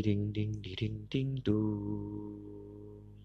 ding ding ding ding ding doo.